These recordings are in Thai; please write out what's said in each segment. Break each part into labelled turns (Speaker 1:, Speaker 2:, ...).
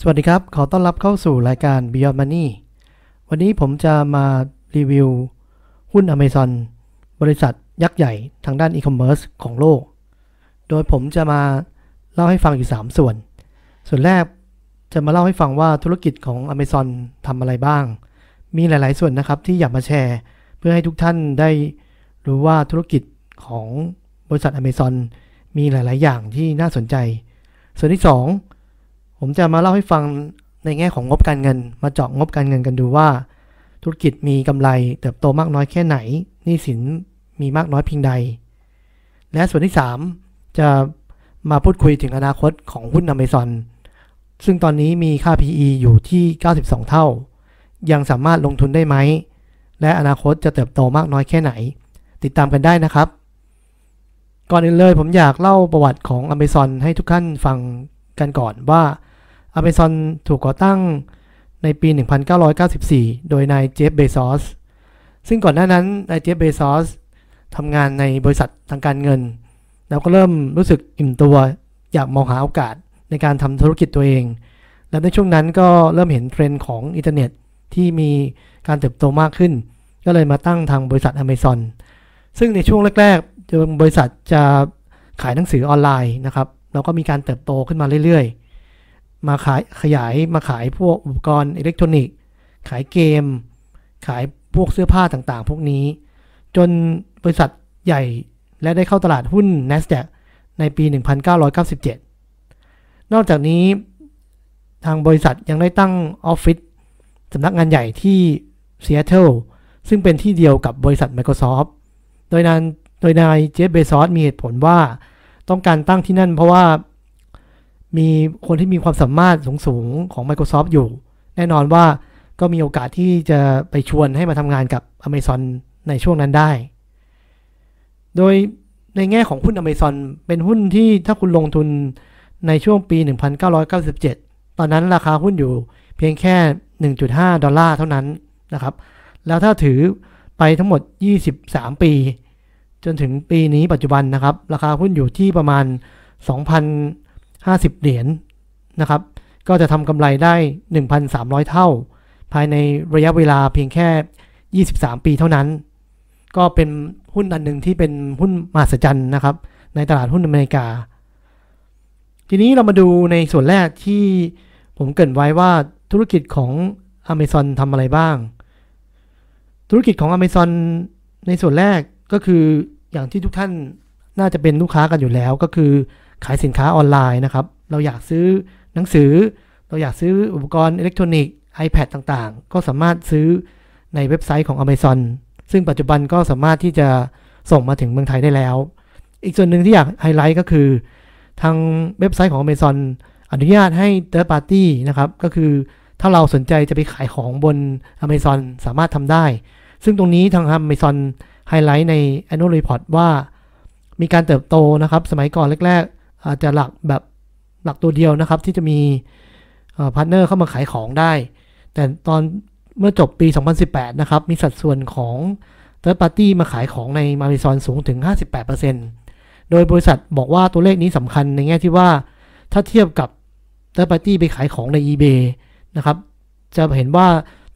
Speaker 1: สวัสดีครับ ขอต้อนรับเข้าสู่รายการ Beyond Money วันนี้ผมจะมารีวิว หุ้น Amazon บริษัทยักษ์ใหญ่ทางด้านอีคอมเมิร์ซของโลก โดยผมจะมาเล่าให้ฟังอยู่ 3 ส่วน ส่วนแรกจะมาเล่าให้ฟังว่าธุรกิจของ Amazon ทำอะไรบ้าง มีหลาย ๆ ส่วนนะครับที่อยากมาแชร์ เพื่อให้ทุกท่านได้รู้ว่าธุรกิจของบริษัท Amazon มีหลาย ๆ อย่างที่น่าสนใจ ส่วนที่ 2 ผมจะมาเล่าให้ฟังในแง่ของงบการเงิน มาเจาะงบการเงินกันดูว่า ธุรกิจมีกำไรเติบโตมากน้อยแค่ไหนหนี้สินมีมากน้อยเพียงใด และส่วนที่ 3 จะมาพูดคุยถึงอนาคตของหุ้น Amazon ซึ่งตอนนี้มีค่า PE อยู่ที่ 92 เท่า ยังสามารถลงทุนได้ไหม และอนาคตจะเติบโตมากน้อยแค่ไหน ติดตามกันได้นะครับ ก่อนอื่นเลยผมอยากเล่าประวัติของ Amazon ให้ทุกท่านฟังกันก่อนว่า Amazon ถูกก่อตั้งในปี 1994 โดยนายเจฟเบซอส ซึ่งก่อนหน้านั้นนายเจฟเบซอสทำงานในบริษัททางการเงิน แล้วก็เริ่มรู้สึกอิ่มตัว อยากมองหาโอกาสในการทำธุรกิจตัวเอง และในช่วงนั้นก็เริ่มเห็นเทรนด์ของอินเทอร์เน็ตที่มีการเติบโตมากขึ้น ก็เลยมาตั้งทางบริษัท Amazon ซึ่งในช่วงแรกๆบริษัทจะขายหนังสือออนไลน์นะครับ แล้วก็มีการเติบโตขึ้นมาเรื่อยๆ มาขายขยายมาขายพวกอุปกรณ์อิเล็กทรอนิกส์ ขายเกม ขายพวกเสื้อผ้าต่างๆ พวกนี้ จนบริษัทใหญ่และได้เข้าตลาดหุ้น NASDAQ ในปี 1997 นอกจากนี้ทางบริษัทยังได้ตั้งออฟฟิศสำนักงานใหญ่ที่ซีแอตเทิลซึ่งเป็นที่เดียวกับบริษัท Microsoft โดยนั้นโดยนายเจฟเบซอสมีเหตุผลว่าต้องการตั้งที่นั่นเพราะว่า มีคนที่มีความสามารถสูงๆของ Microsoft อยู่ แน่นอนว่าก็มีโอกาสที่จะไปชวนให้มาทำงานกับ Amazon ในช่วงนั้นได้ โดยในแง่ของหุ้น Amazon เป็นหุ้นที่ถ้าคุณลงทุนในช่วงปี 1997 ตอนนั้นราคาหุ้นอยู่เพียงแค่ 1.5 ดอลลาร์เท่านั้นนะครับ แล้วถ้าถือไปทั้งหมด 23 ปี จนถึงปีนี้ปัจจุบันนะครับ ราคาหุ้นอยู่ที่ประมาณ 50 เหรียญนนะครับ ก็จะทำกำไรได้ 1,300 เท่า ภายในระยะเวลาเพียงแค่ 23 ปีเท่านั้น ก็เป็นหุ้นอันหนึ่งที่เป็นหุ้นมหัศจรรย์นะครับ ในตลาดหุ้นอเมริกา ทีนี้เรามาดูในส่วนแรกที่ผมเกริ่นไว้ว่าธุรกิจของ Amazon ทำอะไรบ้าง ธุรกิจของ Amazon ในส่วนแรกก็คืออย่างที่ทุกท่านน่าจะเป็นลูกค้ากันอยู่แล้วก็คือ ขายสินค้าออนไลน์นะครับ เราอยากซื้อหนังสือ เราอยากซื้ออุปกรณ์อิเล็กทรอนิกส์ iPad ต่างๆ ก็สามารถซื้อในเว็บไซต์ของ Amazon ซึ่งปัจจุบันก็สามารถที่จะส่งมาถึงเมืองไทยได้แล้ว อีกส่วนหนึ่งที่อยากไฮไลท์ก็คือ ทางเว็บไซต์ของ Amazon อนุญาตให้ third party นะครับ ก็คือถ้าเราสนใจจะไปขายของบน Amazon สามารถทำได้ ซึ่งตรงนี้ทาง Amazon highlight ใน annual report ว่า มีการเติบโตนะครับ สมัยก่อนแรก อาจจะหลักแบบหลักตัวเดียวนะครับที่จะมี partner เข้ามาขายของได้ แต่ตอนเมื่อจบปี 2018 นะครับ มีสัดส่วนของ third party มาขายของใน Amazon สูงถึง 58%โดยบริษัทบอกว่าตัวเลขนี้สำคัญในแง่ที่ว่าถ้าเทียบกับ third party ไปขายของใน eBay นะครับ จะเห็นว่า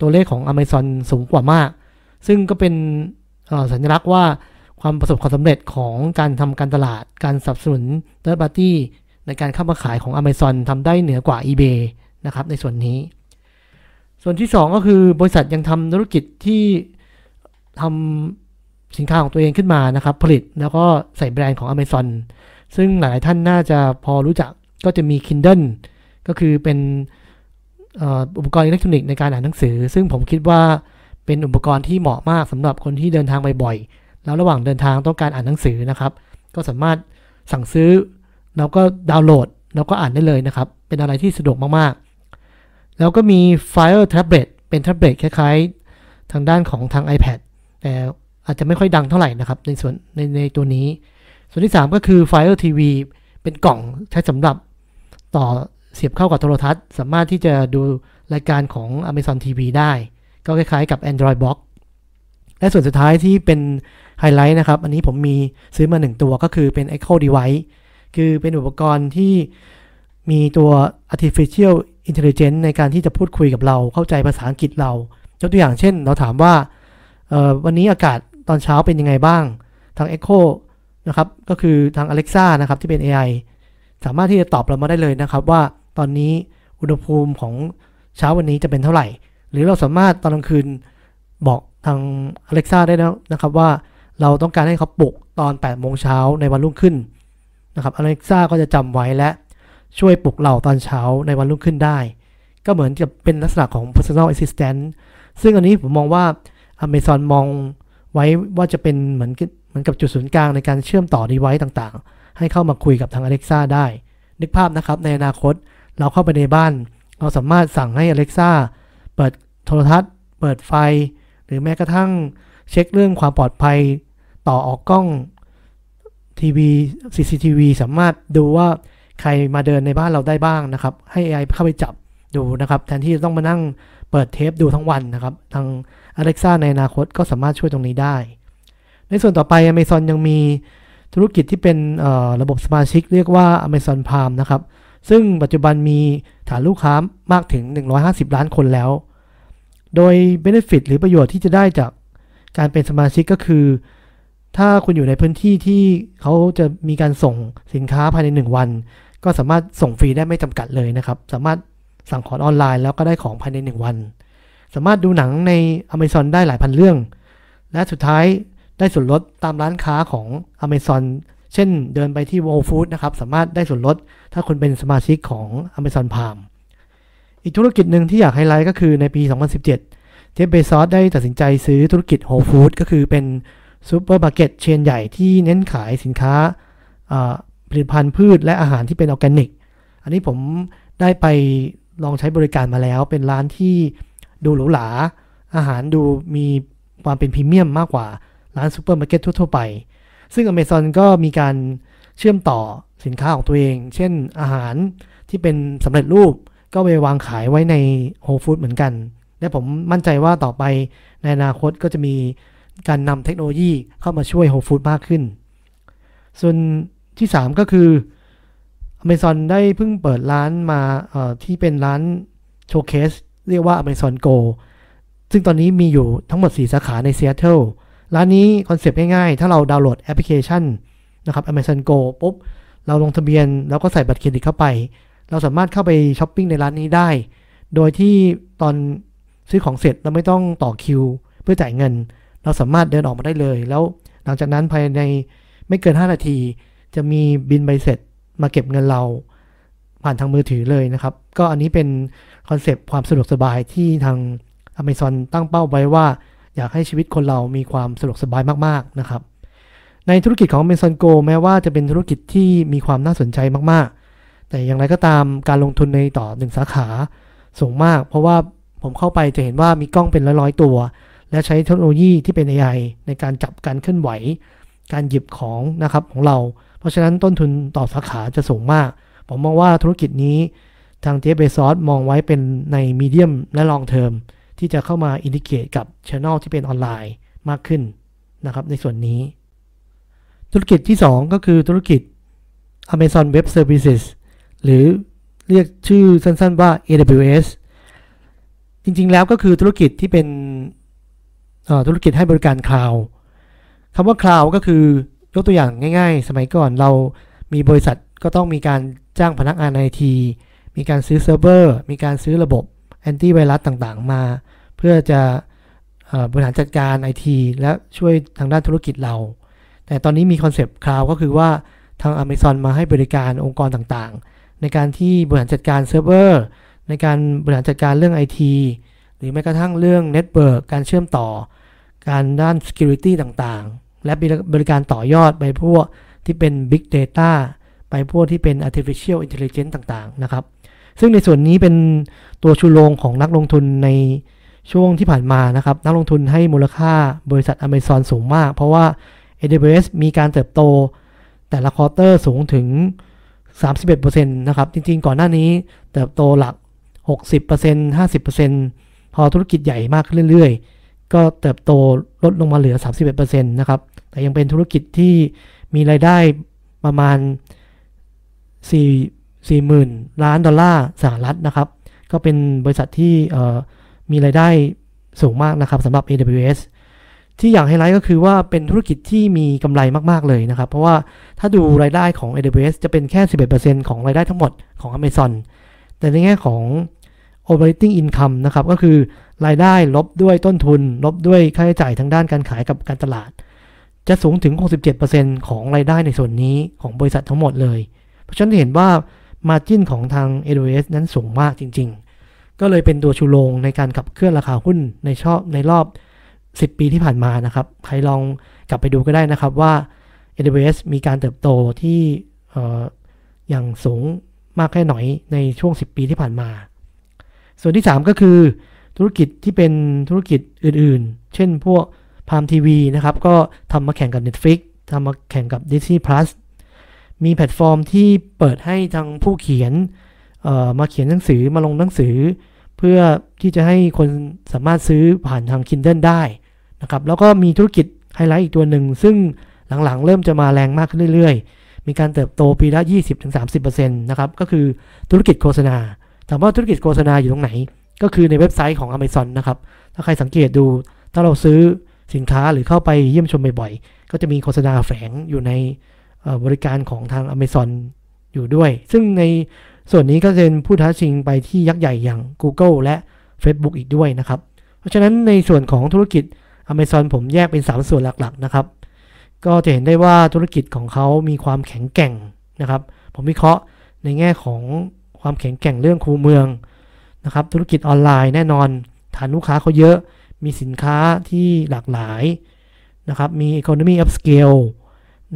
Speaker 1: ตัวเลขของ Amazon สูงกว่ามาก ซึ่งก็เป็นสัญลักษณ์ว่า ความประสบความสำเร็จของการทำการตลาด การสนับสนุน third party ในการเข้ามาขายของ Amazon ทำได้เหนือกว่า eBay นะครับในส่วนนี้ ส่วนที่ 2 ก็คือบริษัทยังทำธุรกิจที่ทำสินค้าของตัวเองขึ้นมานะครับ ผลิตแล้วก็ใส่แบรนด์ของ Amazon ซึ่งหลายท่านน่าจะพอรู้จักก็จะมี Kindle ก็คือเป็นอุปกรณ์อิเล็กทรอนิกส์ในการอ่านหนังสือ ซึ่งผมคิดว่าเป็นอุปกรณ์ที่เหมาะมากสำหรับคนที่เดินทางบ่อยๆ แล้วระหว่างเดินทางต้องการอ่านหนังสือนะครับ ก็สามารถสั่งซื้อ แล้วก็ดาวน์โหลด แล้วก็อ่านได้เลยนะครับ เป็นอะไรที่สะดวกมากๆ แล้วก็มี Fire Tablet เป็นแท็บเล็ตคล้ายๆ ทางด้านของทาง iPad แต่อาจจะไม่ค่อยดังเท่าไหร่นะครับ ในส่วนในในตัวนี้ ส่วนที่ 3 ก็คือ Fire TV เป็นกล่องใช้สำหรับต่อเสียบเข้ากับโทรทัศน์ สามารถที่จะดูรายการของ Amazon TV ได้ ก็คล้ายๆกับ Android Box และส่วนสุดท้ายที่เป็น ไฮไลท์นะครับ อันนี้ผมมีซื้อมา 1 ตัวก็คือเป็น Echo Device คือเป็นอุปกรณ์ที่มีตัว artificial อินเทลเจนต์ในการที่จะพูดคุยกับเราเข้าใจภาษาอังกฤษเรายกตัวอย่างเช่น เราถามว่าวันนี้อากาศตอนเช้าเป็นยังไงบ้าง ทาง Echo นะครับ ก็คือทาง Alexa นะครับที่เป็น AI สามารถที่จะตอบเรามาได้เลยนะครับ ว่าตอนนี้อุณหภูมิของเช้าวันนี้จะเป็นเท่าไหร่ หรือเราสามารถตอนกลางคืนบอกทาง Alexa ได้แล้วนะครับว่า เราต้องการให้เขาปลุกตอน8โมงเช้าในวันรุ่งขึ้นนะครับ Alexa ก็จะจำไว้และช่วยปลุกเราตอนเช้าในวันรุ่งขึ้นได้ ก็เหมือนจะเป็นลักษณะของ personal assistant ซึ่งอันนี้ผมมองว่า Amazon มองไว้ว่าจะเป็นเหมือนเหมือนกับจุดศูนย์กลางในการเชื่อมต่อดีไวซ์ต่างๆ ให้เข้ามาคุยกับทาง Alexa ได้ นึกภาพนะครับในอนาคตเราเข้าไปในบ้าน เราสามารถสั่งให้ Alexa เปิดโทรทัศน์ เปิดไฟ หรือแม้กระทั่ง เช็คเรื่องความปลอดภัยต่อออกกล้องทีวี CCTV สามารถดูว่าใครมาเดินในบ้านเราได้บ้างนะครับ ให้ AI เข้าไปจับดูนะครับ แทนที่จะต้องมานั่งเปิดเทปดูทั้งวันนะครับ ทาง Alexa ในอนาคตก็สามารถช่วยตรงนี้ได้ ในส่วนต่อไป Amazon ยังมีธุรกิจที่เป็นระบบสมาชิกเรียกว่า Amazon Prime นะครับ ซึ่งปัจจุบันมีฐานลูกค้ามากถึง 150 ล้านคนแล้ว โดย Benefit หรือประโยชน์ที่จะได้จาก การเป็นสมาชิกก็คือ ถ้าคุณอยู่ในพื้นที่ที่เขาจะมีการส่งสินค้าภายใน 1 วัน ก็สามารถส่งฟรีได้ไม่จำกัดเลยนะครับ สามารถสั่งของออนไลน์แล้วก็ได้ของภายใน 1 วัน สามารถดูหนังใน Amazon ได้หลายพันเรื่อง และสุดท้ายได้ส่วนลดตามร้านค้าของ Amazon เช่นเดินไปที่ Whole Food นะครับ สามารถได้ส่วนลดถ้าคุณเป็นสมาชิกของ Amazon Prime อีกธุรกิจหนึ่งที่อยากไฮไลท์ก็คือในปี 2017 เจฟเบซอสได้ตัดสินใจซื้อธุรกิจ Whole Food ก็คือเป็นซูเปอร์มาร์เก็ตเชนใหญ่ที่เน้นขายสินค้าผลิตภัณฑ์พืชและอาหารที่เป็นออร์แกนิก อันนี้ผมได้ไปลองใช้บริการมาแล้ว เป็นร้านที่ดูหรูหรา อาหารดูมีความเป็นพรีเมียมมากกว่าร้านซูเปอร์มาร์เก็ตทั่วๆไป ซึ่ง Amazon ก็มีการเชื่อมต่อสินค้าของตัวเอง เช่นอาหารที่เป็นสำเร็จรูปก็ไปวางขายไว้ใน Whole Food เหมือนกัน และผมมั่นใจว่าต่อไปในอนาคตก็จะมีการนำเทคโนโลยีเข้ามาช่วย Whole Food มากขึ้น ส่วนที่ 3 ก็คือ Amazon ได้เพิ่งเปิดร้านมาที่เป็นร้าน showcase เรียกว่า Amazon Go ซึ่งตอนนี้มีอยู่ทั้งหมด 4 สาขาในซีแอตเทิลร้านนี้คอนเซปต์ง่ายๆ ถ้าเราดาวน์โหลดแอปพลิเคชันนะครับ Amazon Go ปุ๊บ เราลงทะเบียน แล้วก็ใส่บัตรเครดิตเข้าไป เราสามารถเข้าไปช้อปปิ้งในร้านนี้ได้ โดยที่ตอน ซื้อของเสร็จเราไม่ต้องต่อคิว เพื่อจ่ายเงิน เราสามารถเดินออกมาได้เลย แล้วหลังจากนั้นภายในไม่เกิน 5 นาที จะมีบิลใบเสร็จมาเก็บเงินเรา ผ่านทางมือถือเลยนะครับ ก็อันนี้เป็นคอนเซปต์ความสะดวกสบายที่ทาง Amazon ตั้งเป้าไว้ว่า อยากให้ชีวิตคนเรามีความสะดวกสบายมากๆนะครับ ในธุรกิจของ Amazon Go แม้ว่าจะเป็นธุรกิจที่มีความน่าสนใจมากๆ แต่อย่างไรก็ตามการลงทุนในต่อหนึ่งสาขาสูงมาก เพราะว่า ผมเข้าไปจะเห็นว่ามีกล้องเป็นร้อยๆตัว และใช้เทคโนโลยีที่เป็น AI ในการจับการเคลื่อนไหว การหยิบของนะครับของเรา เพราะฉะนั้นต้นทุนต่อสาขาจะสูงมาก ผมมองว่าธุรกิจนี้ทางเจฟเบซอสมองไว้เป็นใน medium และ long term ที่จะเข้ามาอินดิเคตกับช ANNEL ที่เป็นออนไลน์มากขึ้นนะครับในส่วนนี้ ธุรกิจที่ 2 ก็คือธุรกิจ Amazon Web Services หรือเรียกชื่อสั้นๆว่า AWS จริงๆแล้วก็คือธุรกิจที่เป็นธุรกิจให้บริการ cloud คำว่า cloud ก็คือยกตัวอย่างง่ายๆ สมัยก่อนเรามีบริษัทก็ต้องมีการจ้างพนักงานไอทีมีการซื้อเซิร์ฟเวอร์มีการซื้อระบบแอนตี้ไวรัสต่างๆ มา เพื่อจะบริหารจัดการไอทีและช่วยทางด้านธุรกิจเรา แต่ตอนนี้มีคอนเซปต์ cloud ก็คือว่าทาง Amazon มาให้บริการองค์กรต่างๆ ในการที่บริหารจัดการเซิร์ฟเวอร์ ในการบริหารจัดการเรื่อง IT หรือแม้กระทั่งเรื่อง network การเชื่อมต่อ การด้าน Security ต่างๆ และบริการต่อยอดไปพวกที่เป็น Big Data ไปพวกที่เป็น Artificial Intelligence ต่างๆ นะครับ ซึ่งในส่วนนี้เป็นตัวชูโรงของนักลงทุนในช่วงที่ผ่านมานะครับ นักลงทุนให้มูลค่าบริษัท Amazon สูงมาก เพราะว่า AWS มีการเติบโตแต่ละ quarter สูงถึง 31%นะครับ จริงๆ ก่อนหน้านี้เติบโตหลัก 60% 50%พอธุรกิจใหญ่มากขึ้นเรื่อยๆ ก็เติบโตลดลงมาเหลือ 31%นะครับ แต่ยังเป็นธุรกิจที่มีรายได้ประมาณ 4 40,000 ล้านดอลลาร์สหรัฐนะครับ ก็เป็นบริษัทที่มีรายได้สูงมากนะครับสำหรับ AWS ที่อยากให้ไลท์ก็คือว่าเป็นธุรกิจที่มีกำไรมากๆเลยนะครับ เพราะว่าถ้าดูรายได้ของ AWS จะเป็นแค่ 11%ของรายได้ทั้งหมดของ Amazon แต่ในแง่ของ operating income นะครับ ก็คือรายได้ลบด้วยต้นทุน ลบด้วยค่าใช้จ่ายทางด้านการขายกับการตลาด จะสูงถึง 67%ของรายได้ในส่วนนี้ของบริษัททั้งหมดเลย เพราะฉะนั้นเห็นว่า margin ของทาง AWS นั้นสูงมากจริง ๆ ก็เลยเป็นตัวชูโรงในการขับเคลื่อนราคาหุ้นในชอบในรอบ 10 ปีที่ผ่านมานะครับ ใครลองกลับไปดูก็ได้นะครับว่า AWS มีการเติบโตที่อย่างสูง มากแค่หน่อยในช่วง 10 ปีที่ผ่านมา ส่วนที่ 3 ก็คือธุรกิจที่เป็นธุรกิจอื่นๆ เช่นพวกพามทีวีนะครับ ก็ทำมาแข่งกับ Netflix ทำมาแข่งกับ Disney Plus มีแพลตฟอร์มที่เปิดให้ทางผู้เขียนมาเขียนหนังสือมาลงหนังสือ เพื่อที่จะให้คนสามารถซื้อผ่านทาง Kindle ได้นะครับ แล้วก็มีธุรกิจไฮไลท์อีกตัวหนึ่ง ซึ่งหลังๆ เริ่มจะมาแรงมากขึ้นเรื่อยๆ มีการเติบโตปีละ 20-30%นะครับ ก็คือธุรกิจโฆษณา ถามว่าธุรกิจโฆษณาอยู่ตรงไหน ก็คือในเว็บไซต์ของ Amazon นะครับ ถ้าใครสังเกตดู ถ้าเราซื้อสินค้าหรือเข้าไปเยี่ยมชมบ่อยๆ ก็จะมีโฆษณาแฝงอยู่ในบริการของทาง Amazon อยู่ด้วย ซึ่งในส่วนนี้ก็จะเป็นผู้ท้าชิงไปที่ยักษ์ใหญ่อย่าง Google และ Facebook อีกด้วยนะครับ เพราะฉะนั้นในส่วนของธุรกิจ Amazon ผมแยกเป็น 3 ส่วนหลักๆนะครับ ก็จะเห็นได้ว่าธุรกิจของเขามีความแข็งแกร่งนะครับ ผมวิเคราะห์ในแง่ของความแข็งแกร่งเรื่องคูเมืองนะครับ ธุรกิจออนไลน์แน่นอน ฐานลูกค้าเขาเยอะ มีสินค้าที่หลากหลายนะครับ มี economy of scale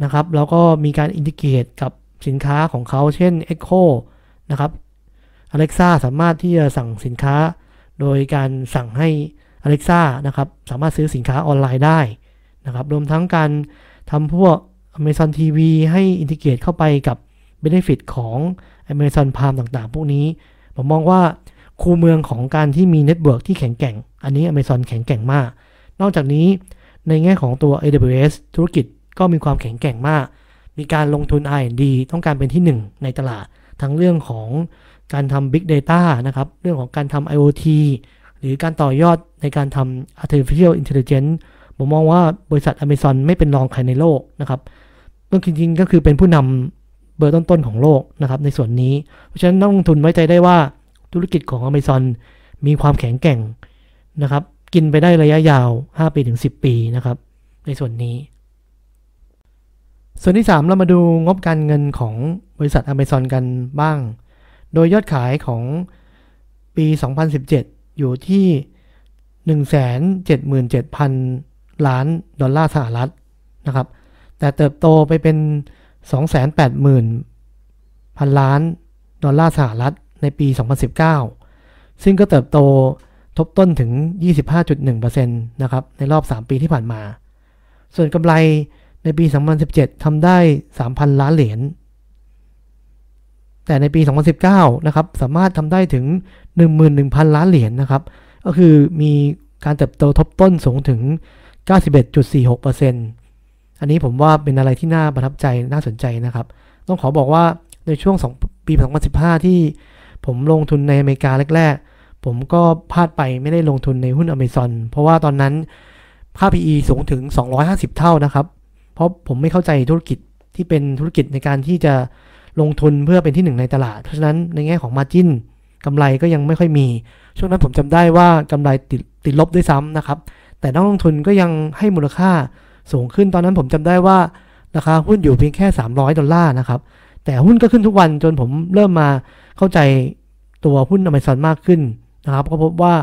Speaker 1: นะครับ แล้วก็มีการ integrate กับสินค้าของเขาเช่น Echo นะครับ Alexa สามารถที่จะสั่งสินค้า โดยการสั่งให้ Alexa นะครับ สามารถซื้อสินค้าออนไลน์ได้นะครับ รวมทั้งการ ทำพวก Amazon TV ให้ integrate เข้าไปกับ Benefit ของ Amazon Prime ต่างๆ พวกนี้ ผมมองว่าคูเมืองของการที่มี network ที่แข็งแกร่ง อันนี้ Amazon แข็งแกร่งมาก นอกจากนี้ในแง่ของตัว AWS ธุรกิจก็มีความแข็งแกร่งมาก มีการลงทุน R&D ต้องการเป็นที่ 1 ในตลาด ทั้งเรื่องของการทำ Big Data นะครับ เรื่องของการทำ IoT หรือการต่อยอดในการทำ artificial intelligence ผมมองว่าบริษัท Amazon ไม่เป็นรองใครในโลกนะครับก็จริงๆก็คือเป็นผู้นำเบอร์ต้นๆของโลกนะครับในส่วนนี้ เพราะฉะนั้นนักลงทุนไว้ใจได้ว่าธุรกิจของ Amazon มีความแข็งแกร่งนะครับ กินไปได้ระยะยาว 5 ปีถึง 10 ปีนะครับ ในส่วนนี้ ส่วนที่ 3 เรามาดูงบการเงินของบริษัท Amazon กันบ้าง โดยยอดขายของปี 2017 อยู่ที่ 177,000 ล้านดอลลาร์สหรัฐนะครับ แต่เติบโตไปเป็น 280,000พันล้านดอลลาร์สหรัฐในปี 2019 ซึ่งก็เติบโตทบต้นถึง 25.1%นะครับ ในรอบ 3 ปีที่ผ่านมา ส่วนกำไรในปี 2017 ทำได้ 3,000 ล้านเหรียญ แต่ในปี 2019 นะครับ สามารถทำได้ถึง 11,000 ล้านเหรียญนนะครับ ก็คือมีการเติบโตทบต้นสูงถึง 91.46%อันนี้ผมว่าเป็นอะไรที่น่าประทับใจน่าสนใจนะครับ ต้องขอบอกว่าในช่วง 2 ปี 2015 ที่ผมลงทุนในอเมริกาแรกๆ ผมก็พลาดไปไม่ได้ลงทุนในหุ้นอเมซอนเพราะว่าตอนนั้นค่า PE สูงถึง 250 เท่านะครับ เพราะผมไม่เข้าใจธุรกิจที่เป็นธุรกิจในการที่จะลงทุนเพื่อเป็นที่หนึ่งในตลาด เพราะฉะนั้นในแง่ของ Margin กำไรก็ยังไม่ค่อยมี ช่วงนั้นผมจำได้ว่ากำไรติดติดลบด้วยซ้ำนะครับ แต่นักลงทุนก็ยังให้มูลค่าสูงขึ้นตอนนั้นผมจำได้ว่าราคาหุ้นอยู่เพียงแค่ 300 ดอลลาร์นะครับ แต่หุ้นก็ขึ้นทุกวันจนผมเริ่มมาเข้าใจตัวหุ้นอเมซอนมากขึ้นนะครับ ก็พบว่า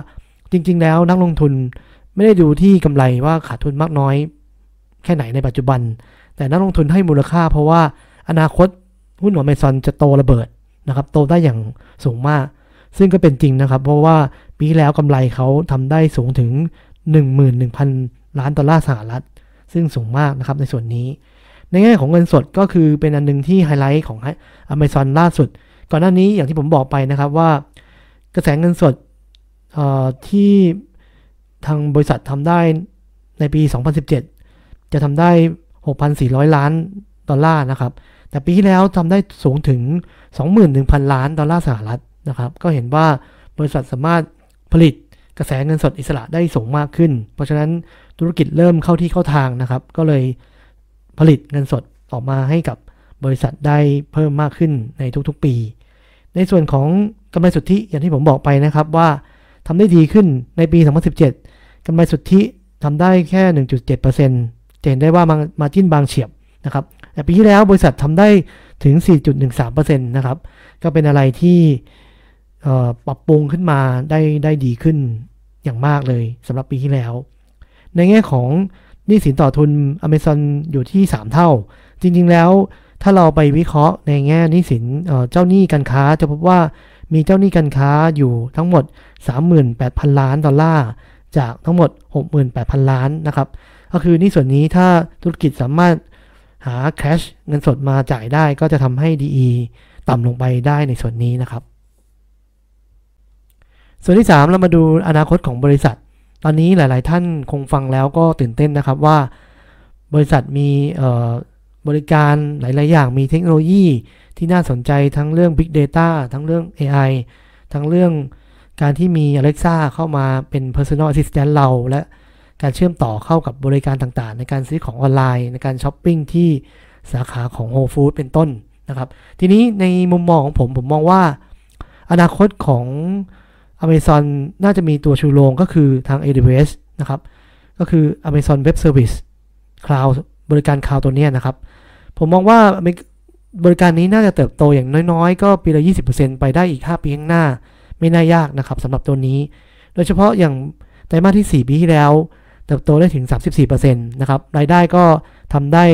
Speaker 1: จริง ๆ แล้วนักลงทุนไม่ได้ดูที่กำไรว่าขาดทุนมากน้อย แค่ไหนในปัจจุบัน แต่นักลงทุนให้มูลค่า เพราะว่าอนาคตหุ้นอเมซอนจะโตระเบิดนะครับ โตได้อย่างสูงมาก ซึ่งก็เป็นจริงนะครับ เพราะว่าปีแล้วกำไรเขาทำได้สูงถึง 11,000 ล้านดอลลาร์สหรัฐ ซึ่งสูงมากนะครับในส่วนนี้ ในแง่ของเงินสดก็คือเป็นอันนึงที่ไฮไลท์ของ Amazon ล่าสุด ก่อนหน้านี้อย่างที่ผมบอกไปนะครับว่ากระแสเงินสดที่ทางบริษัททำได้ในปี 2017 จะทำได้ 6,400 ล้านดอลลาร์นะครับ แต่ปีที่แล้วทำได้สูงถึง 21,000 ล้านดอลลาร์สหรัฐนะครับ ก็เห็นว่าบริษัทสามารถผลิต กระแสเงินสดอิสระได้สูงมากขึ้น เพราะฉะนั้นธุรกิจเริ่มเข้าที่เข้าทางนะครับ ก็เลยผลิตเงินสดออกมาให้กับบริษัทได้เพิ่มมากขึ้นในทุกๆปี ในส่วนของกำไรสุทธิอย่างที่ผมบอกไปนะครับว่าทำได้ดีขึ้นในปี 2017กำไรสุทธิทำได้แค่ 1.7%จะเห็นได้ว่ามาจิ้นบางเฉียบนะครับแต่ปีที่แล้วบริษัททำได้ถึง 4.13%นะครับ ก็เป็นอะไรที่ ปรับปรุงขึ้นมาได้ได้ดีขึ้นอย่างมากเลยสำหรับปีที่แล้ว ในแง่ของหนี้สินต่อทุน Amazon อยู่ที่ 3 เท่า จริงๆแล้วถ้าเราไปวิเคราะห์ในแง่หนี้สินเจ้าหนี้การค้าจะพบว่ามีเจ้าหนี้การค้าอยู่ทั้งหมด 38,000 ล้านดอลลาร์จากทั้งหมด 68,000 ล้านนะครับ ก็คือนี่ส่วนนี้ถ้าธุรกิจสามารถหาแคชเงินสดมาจ่ายได้ก็จะทำให้ DE ต่ำลงไปได้ในส่วนนี้นะครับ ส่วนที่ 3 เรามาดูอนาคตของบริษัท ตอนนี้หลาย ๆ ท่านคงฟังแล้วก็ตื่นเต้นนะครับว่า บริษัทมีบริการหลาย ๆ อย่างมีเทคโนโลยีที่น่าสนใจทั้งเรื่อง Big Data ทั้งเรื่อง AI ทั้งเรื่องการที่มี Alexa เข้ามาเป็น Personal Assistant เรา และการเชื่อมต่อเข้ากับบริการต่าง ๆ ในการซื้อของออนไลน์ ในการช้อปปิ้งที่สาขาของ Whole Food เป็นต้นนะครับ ทีนี้ในมุมมองของผมผมมองว่า อนาคตของ Amazon น่าจะมีตัวชูโรงก็คือทาง AWS นะครับ ก็คือ Amazon Web Service Cloud บริการคลาวตัวนี้นะครับ ผมมองว่าบริการนี้น่าจะเติบโตอย่างน้อยๆ ก็ปีละ 20%ไปได้อีก 5 ปีข้างหน้า ไม่น่ายากนะครับสำหรับตัวนี้ โดยเฉพาะอย่างไตรมาสที่ 4 ปีที่แล้ว เติบโตได้ถึง 34%นะครับ รายได้ก็ทำได้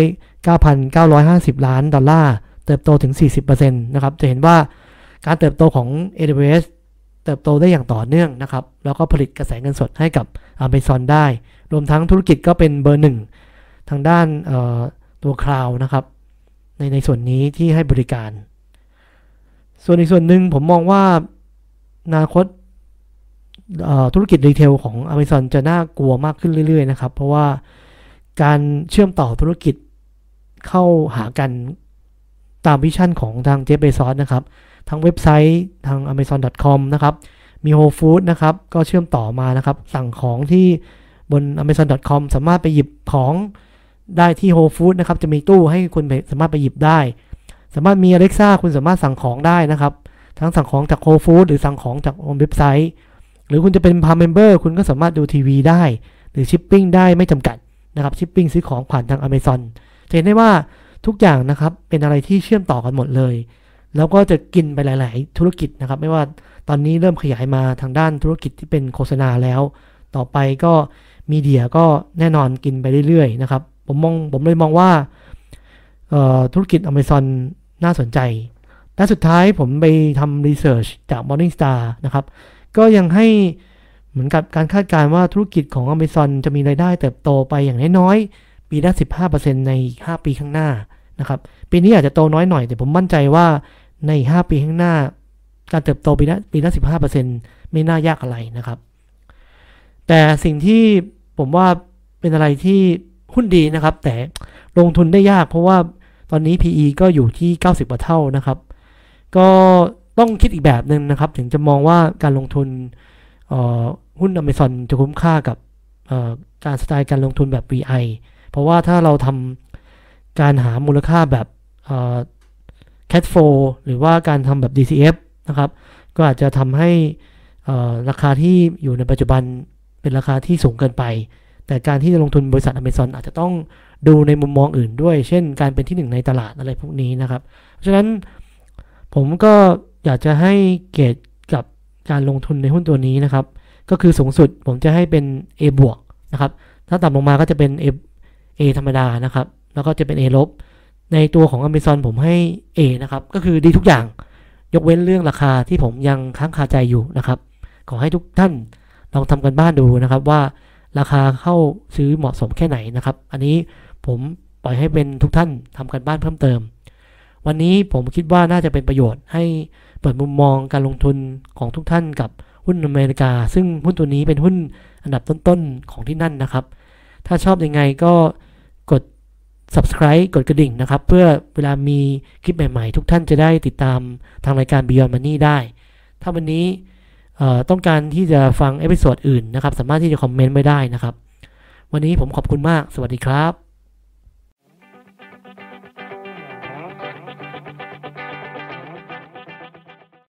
Speaker 1: 9,950 ล้านดอลลาร์ เติบโตถึง 40%นะครับ จะเห็นว่าการเติบโตของ AWS เติบโตได้อย่างต่อเนื่องนะครับ แล้วก็ผลิตกระแสเงินสดให้กับ Amazon ได้ รวมทั้งธุรกิจก็เป็นเบอร์หนึ่งทางด้านตัว cloud นะครับ ในในส่วนนี้ที่ให้บริการ ส่วนอีกส่วนหนึ่งผมมองว่าอนาคตธุรกิจ retail ของ Amazon จะน่ากลัวมากขึ้นเรื่อยๆนะครับ เพราะว่าการเชื่อมต่อธุรกิจเข้าหากันตาม vision ของทางเจฟฟ์ เบซอสนะครับ ทั้งเว็บไซต์ทาง amazon.com นะครับ มี Whole Food นะครับ ก็เชื่อมต่อมานะครับ สั่งของที่บน amazon.com สามารถไปหยิบของได้ที่ Whole Food นะครับ จะมีตู้ให้คุณสามารถไปหยิบได้ สามารถมี Alexa คุณสามารถสั่งของได้นะครับ ทั้งสั่งของจาก Whole Food หรือสั่งของจากเว็บไซต์ หรือคุณจะเป็น Prime member คุณก็สามารถดูทีวีได้ หรือชิปปิ้งได้ไม่จำกัดนะครับชิปปิ้งซื้อของผ่านทาง Amazon จะเห็นได้ว่าทุกอย่างนะครับเป็นอะไรที่เชื่อมต่อกันหมดเลย แล้วก็จะกินไปหลาย ๆ ธุรกิจนะครับ ไม่ว่าตอนนี้เริ่มขยายมาทางด้านธุรกิจที่เป็นโฆษณาแล้ว ต่อไปก็มีเดียก็แน่นอนกินไปเรื่อย ๆ นะครับ ผมมองผมเลยมองว่าธุรกิจ Amazon น่าสนใจ และสุดท้ายผมไปทำรีเสิร์ชจาก Morningstar นะครับ ก็ยังให้เหมือนกับการคาดการณ์ว่าธุรกิจของ Amazon จะมีรายได้เติบโตไปอย่างน้อยๆ ปีละ 15%ใน 5 ปีข้างหน้านะครับ ปีนี้อาจจะโตน้อยหน่อย แต่ผมมั่นใจว่า ใน 5 ปีข้างหน้า การเติบโตปีละปีละ15%ไม่น่ายากอะไรนะครับ แต่สิ่งที่ผมว่าเป็นอะไรที่หุ้นดีนะครับ แต่ลงทุนได้ยากเพราะว่าตอนนี้ PE ก็อยู่ที่ 90กว่าเท่านะครับ ก็ต้องคิดอีกแบบหนึ่งนะครับ ถึงจะมองว่าการลงทุนหุ้น Amazon จะคุ้มค่ากับการสไตล์การลงทุนแบบ VI เพราะว่าถ้าเราทำการหามูลค่าแบบ cash flow หรือว่าการทำแบบ DCF นะครับ ก็อาจจะทำให้ราคาที่อยู่ในปัจจุบันเป็นราคาที่สูงเกินไป แต่การที่จะลงทุนบริษัท Amazon อาจจะต้องดูในมุมมองอื่นด้วย เช่นการเป็นที่หนึ่งในตลาดอะไรพวกนี้นะครับเพราะฉะนั้นผมก็อยากจะให้เกรดกับการลงทุนในหุ้นตัวนี้นะครับ ก็คือสูงสุดผมจะให้เป็น A บวกนะครับ ถ้าต่ำลงมาก็จะเป็น A, A ธรรมดานะครับ แล้วก็จะเป็น A ลบ ในตัวของ Amazon ผมให้ A นะครับ ก็คือดีทุกอย่าง ยกเว้นเรื่องราคาที่ผมยังค้างคาใจอยู่นะครับ ขอให้ทุกท่านลองทำกันบ้านดูนะครับว่าราคาเข้าซื้อเหมาะสมแค่ไหนนะครับ อันนี้ผมปล่อยให้เป็นทุกท่านทำการบ้านเพิ่มเติม วันนี้ผมคิดว่าน่าจะเป็นประโยชน์ให้เปิดมุมมองการลงทุนของทุกท่านกับหุ้นอเมริกา ซึ่งหุ้นตัวนี้เป็นหุ้นอันดับต้นๆของที่นั่นนะครับ ถ้าชอบยังไงก็ subscribe กดกระดิ่งนะครับ เพื่อเวลามีคลิปใหม่ๆ ทุกท่านจะได้ติดตามทางรายการ Beyond Money ได้ ถ้าวันนี้ต้องการที่จะฟัง episode อื่นนะครับ สามารถที่จะคอมเมนต์ไว้ได้นะครับ วันนี้ผมขอบคุณมาก สวัสดีครับ